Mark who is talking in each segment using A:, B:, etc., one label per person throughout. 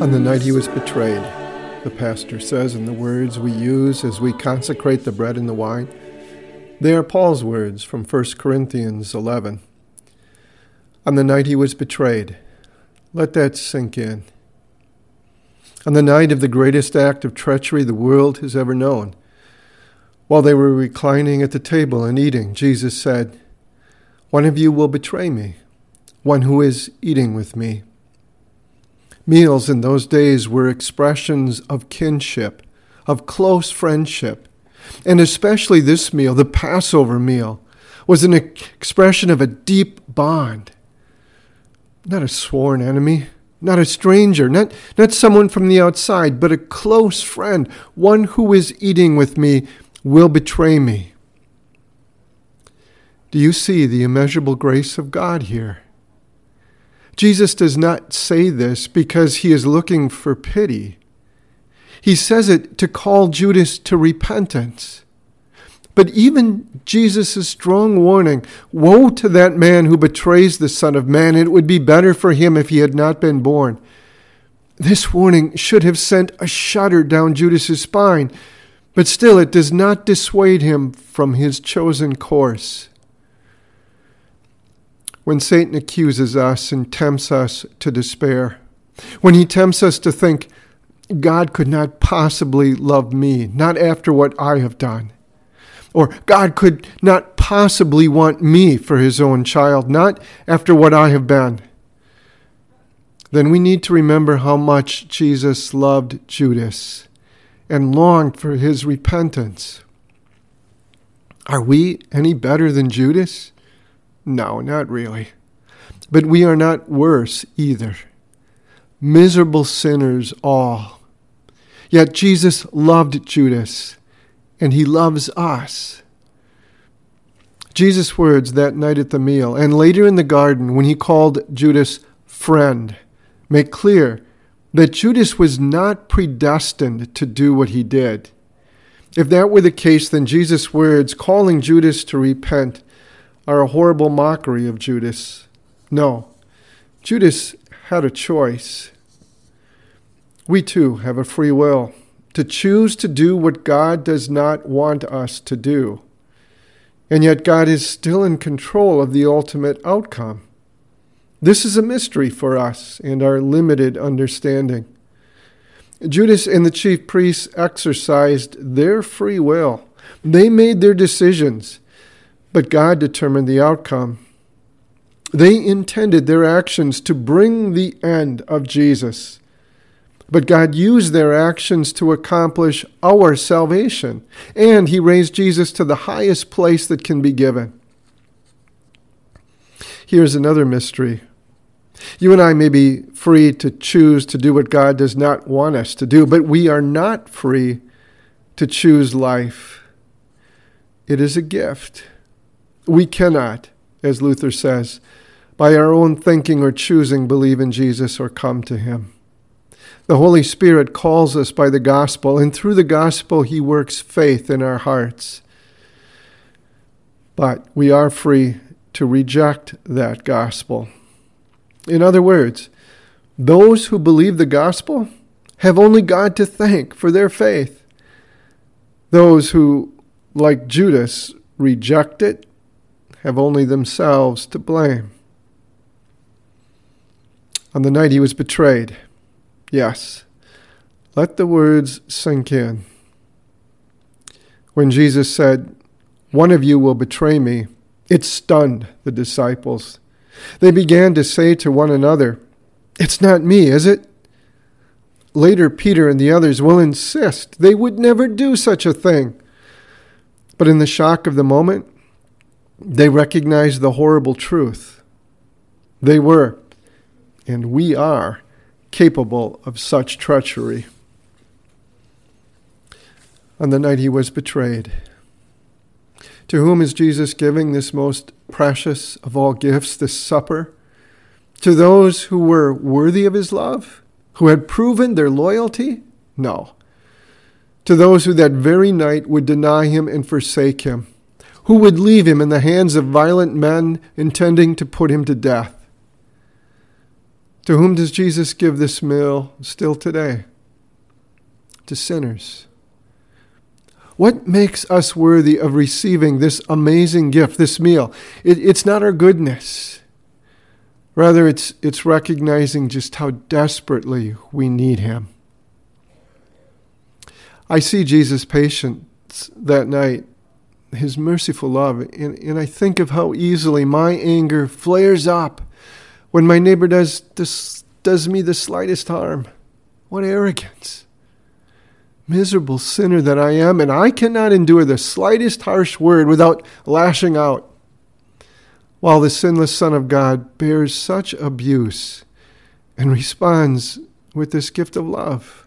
A: On the night he was betrayed, the pastor says in the words we use as we consecrate the bread and the wine, they are Paul's words from 1 Corinthians 11. On the night he was betrayed, let that sink in. On the night of the greatest act of treachery the world has ever known, while they were reclining at the table and eating, Jesus said, One of you will betray me, one who is eating with me. Meals in those days were expressions of kinship, of close friendship. And especially this meal, the Passover meal, was an expression of a deep bond. Not a sworn enemy, not a stranger, not, not someone from the outside, but a close friend, one who is eating with me will betray me. Do you see the immeasurable grace of God here? Jesus does not say this because he is looking for pity. He says it to call Judas to repentance. But even Jesus' strong warning Woe to that man who betrays the Son of Man! It would be better for him if he had not been born. This warning should have sent a shudder down Judas's spine, but still it does not dissuade him from his chosen course. When Satan accuses us and tempts us to despair, when he tempts us to think, God could not possibly love me, not after what I have done. Or God could not possibly want me for his own child, not after what I have been. Then we need to remember how much Jesus loved Judas and longed for his repentance. Are we any better than Judas? No, not really. But we are not worse either. Miserable sinners all. Yet Jesus loved Judas, and he loves us. Jesus' words that night at the meal, and later in the garden when he called Judas friend, make clear that Judas was not predestined to do what he did. If that were the case, then Jesus' words calling Judas to repent are a horrible mockery of Judas. No, Judas had a choice. We too have a free will to choose to do what God does not want us to do. And yet, God is still in control of the ultimate outcome. This is a mystery for us and our limited understanding. Judas and the chief priests exercised their free will. They made their decisions but God determined the outcome. They intended their actions to bring the end of Jesus. But God used their actions to accomplish our salvation, and He raised Jesus to the highest place that can be given. Here's another mystery. You and I may be free to choose to do what God does not want us to do, but we are not free to choose life. It is a gift. We cannot, as Luther says, by our own thinking or choosing believe in Jesus or come to him. The Holy Spirit calls us by the gospel, and through the gospel, he works faith in our hearts. But we are free to reject that gospel. In other words, those who believe the gospel have only God to thank for their faith. Those who, like Judas, reject it have only themselves to blame. On the night he was betrayed, yes, let the words sink in. When Jesus said, One of you will betray me, it stunned the disciples. They began to say to one another, It's not me, is it? Later, Peter and the others will insist they would never do such a thing. But in the shock of the moment, they recognized the horrible truth. They were, and we are, capable of such treachery. On the night he was betrayed, to whom is Jesus giving this most precious of all gifts, this supper? To those who were worthy of his love, who had proven their loyalty? No. To those who that very night would deny him and forsake him, who would leave him in the hands of violent men intending to put him to death. To whom does Jesus give this meal still today? To sinners. What makes us worthy of receiving this amazing gift, this meal? It, it's not our goodness. Rather, it's, it's recognizing just how desperately we need Him. I see Jesus' patience that night, His merciful love, and, and I think of how easily my anger flares up when my neighbor does, does, does me the slightest harm. What arrogance! Miserable sinner that I am, and I cannot endure the slightest harsh word without lashing out. While the sinless Son of God bears such abuse and responds with this gift of love.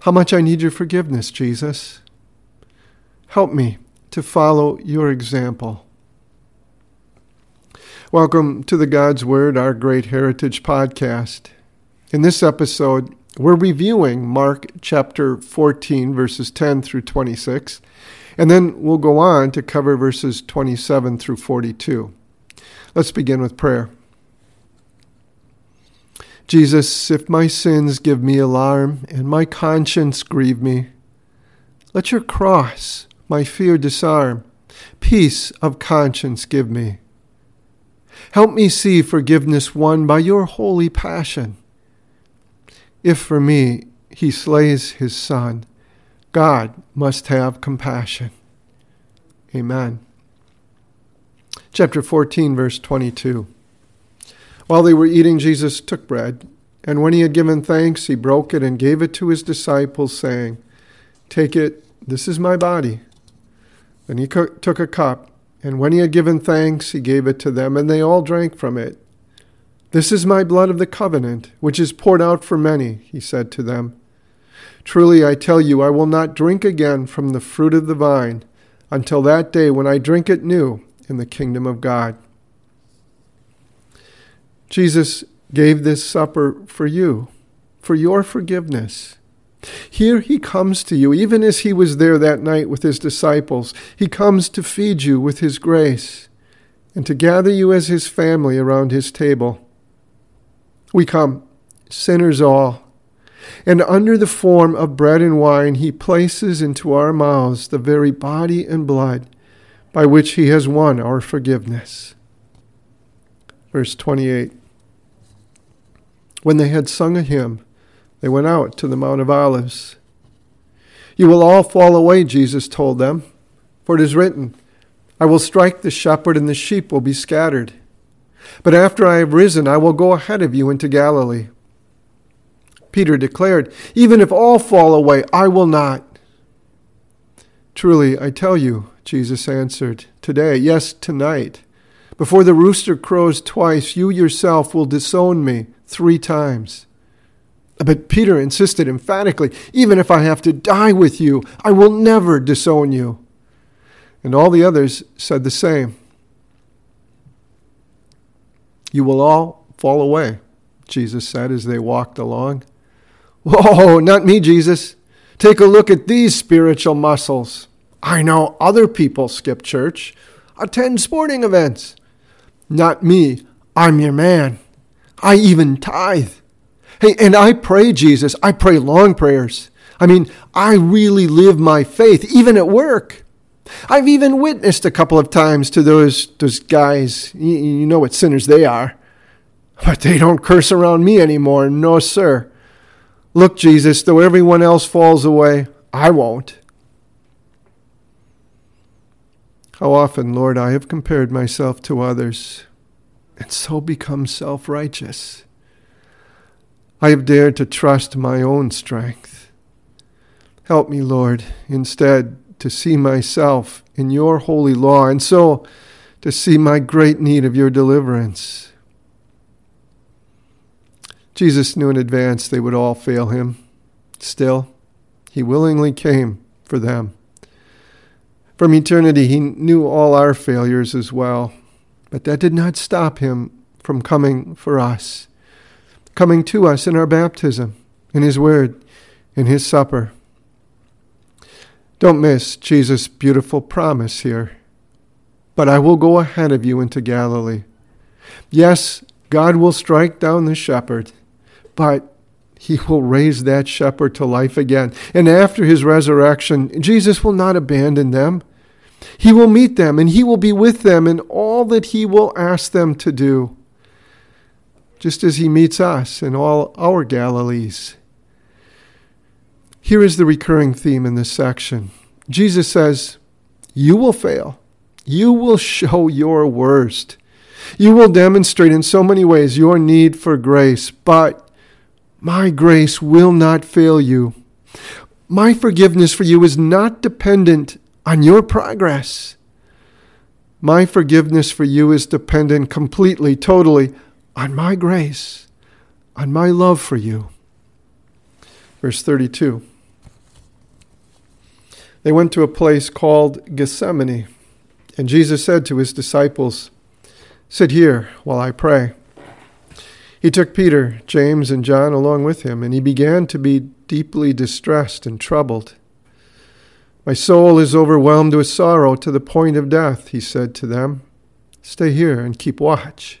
A: How much I need your forgiveness, Jesus. Help me to follow your example. Welcome to the God's Word, our Great Heritage podcast. In this episode, we're reviewing Mark chapter 14, verses 10 through 26, and then we'll go on to cover verses 27 through 42. Let's begin with prayer. Jesus, if my sins give me alarm and my conscience grieve me, let your cross my fear disarm, peace of conscience give me. Help me see forgiveness won by your holy passion if for me he slays his son, God must have compassion. Amen. Chapter 14, verse 22. While they were eating, Jesus took bread, and when he had given thanks, he broke it and gave it to his disciples, saying, Take it, this is my body. Then he took a cup, and when he had given thanks, he gave it to them, and they all drank from it. This is my blood of the covenant, which is poured out for many, he said to them. Truly I tell you, I will not drink again from the fruit of the vine until that day when I drink it new in the kingdom of God. Jesus gave this supper for you, for your forgiveness. Here he comes to you, even as he was there that night with his disciples. He comes to feed you with his grace and to gather you as his family around his table. We come, sinners all, and under the form of bread and wine, he places into our mouths the very body and blood by which he has won our forgiveness. Verse 28 When they had sung a hymn, they went out to the Mount of Olives. You will all fall away, Jesus told them, for it is written, I will strike the shepherd, and the sheep will be scattered. But after I have risen, I will go ahead of you into Galilee. Peter declared, Even if all fall away, I will not. Truly, I tell you, Jesus answered, Today, yes, tonight, before the rooster crows twice, you yourself will disown me three times. But Peter insisted emphatically, Even if I have to die with you, I will never disown you. And all the others said the same. You will all fall away, Jesus said as they walked along. Whoa, oh, not me, Jesus. Take a look at these spiritual muscles. I know other people skip church, attend sporting events. Not me. I'm your man. I even tithe. Hey, and I pray, Jesus. I pray long prayers. I mean, I really live my faith, even at work. I've even witnessed a couple of times to those those guys. You, you know what sinners they are, but they don't curse around me anymore. No, sir. Look, Jesus, though everyone else falls away, I won't. How often, Lord, I have compared myself to others and so become self righteous. I have dared to trust my own strength. Help me, Lord, instead to see myself in your holy law, and so to see my great need of your deliverance. Jesus knew in advance they would all fail him. Still, he willingly came for them. From eternity, he knew all our failures as well, but that did not stop him from coming for us, coming to us in our baptism, in his word, in his supper. Don't miss Jesus' beautiful promise here. But I will go ahead of you into Galilee. Yes, God will strike down the shepherd, but he will raise that shepherd to life again. And after his resurrection, Jesus will not abandon them. He will meet them and he will be with them in all that he will ask them to do, just as he meets us in all our Galilees. Here is the recurring theme in this section Jesus says, You will fail, you will show your worst. You will demonstrate in so many ways your need for grace, but my grace will not fail you. My forgiveness for you is not dependent on your progress. My forgiveness for you is dependent completely, totally on my grace, on my love for you. Verse 32. They went to a place called Gethsemane, and Jesus said to his disciples, Sit here while I pray. He took Peter, James, and John along with him, and he began to be deeply distressed and troubled. My soul is overwhelmed with sorrow to the point of death, he said to them. Stay here and keep watch.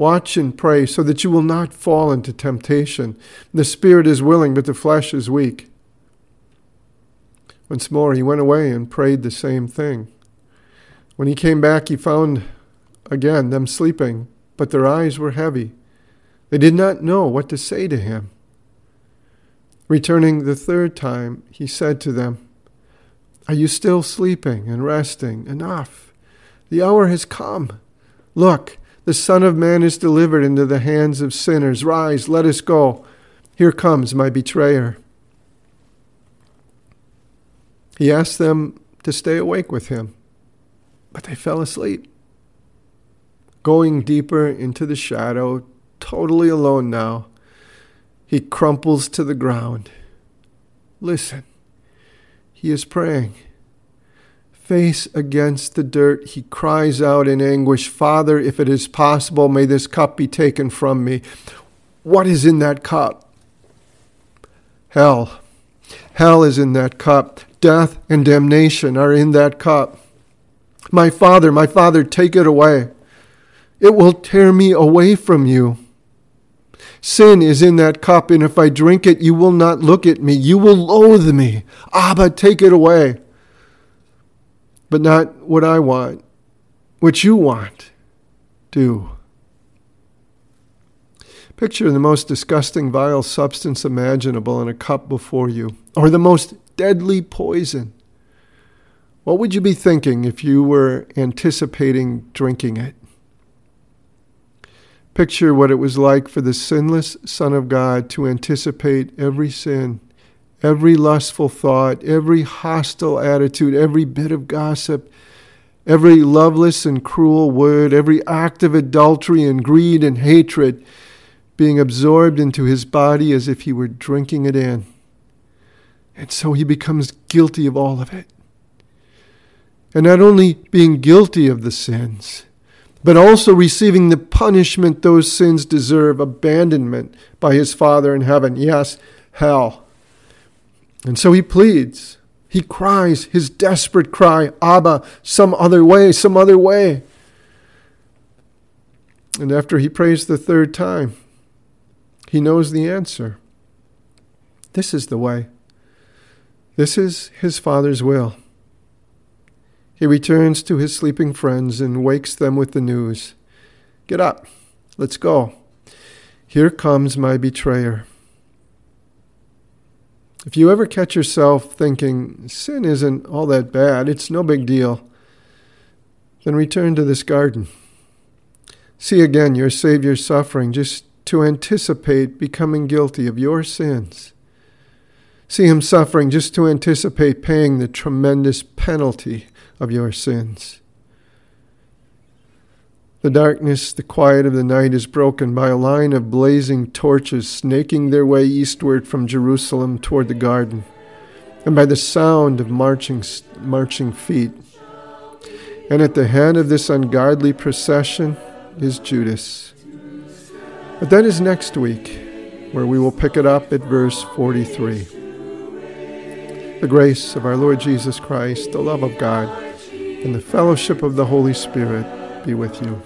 A: Watch and pray so that you will not fall into temptation. The spirit is willing, but the flesh is weak. Once more, he went away and prayed the same thing. When he came back, he found again them sleeping, but their eyes were heavy. They did not know what to say to him. Returning the third time, he said to them, Are you still sleeping and resting? Enough. The hour has come. Look, the Son of Man is delivered into the hands of sinners. Rise, let us go. Here comes my betrayer. He asked them to stay awake with him, but they fell asleep going deeper into the shadow, totally alone now. He crumples to the ground. Listen, he is praying. Face against the dirt, he cries out in anguish, Father, if it is possible, may this cup be taken from me. What is in that cup? Hell. Hell is in that cup. Death and damnation are in that cup. My Father, my Father, take it away. It will tear me away from you. Sin is in that cup, and if I drink it, you will not look at me. You will loathe me. Abba, take it away. But not what I want, what you want. Do. Picture the most disgusting, vile substance imaginable in a cup before you, or the most deadly poison. What would you be thinking if you were anticipating drinking it? Picture what it was like for the sinless Son of God to anticipate every sin, every lustful thought, every hostile attitude, every bit of gossip, every loveless and cruel word, every act of adultery and greed and hatred being absorbed into his body as if he were drinking it in. And so he becomes guilty of all of it. And not only being guilty of the sins, but also receiving the punishment those sins deserve abandonment by his Father in heaven. Yes, hell. And so he pleads. He cries his desperate cry, Abba, some other way, some other way. And after he prays the third time, he knows the answer. This is the way. This is his Father's will. He returns to his sleeping friends and wakes them with the news Get up, let's go. Here comes my betrayer. If you ever catch yourself thinking, sin isn't all that bad, it's no big deal, then return to this garden. See again your Savior's suffering just to anticipate becoming guilty of your sins. See him suffering just to anticipate paying the tremendous penalty of your sins. The darkness, the quiet of the night is broken by a line of blazing torches snaking their way eastward from Jerusalem toward the garden, and by the sound of marching, marching feet. And at the head of this ungodly procession is Judas. But that is next week, where we will pick it up at verse 43. The grace of our Lord Jesus Christ, the love of God, and the fellowship of the Holy Spirit be with you.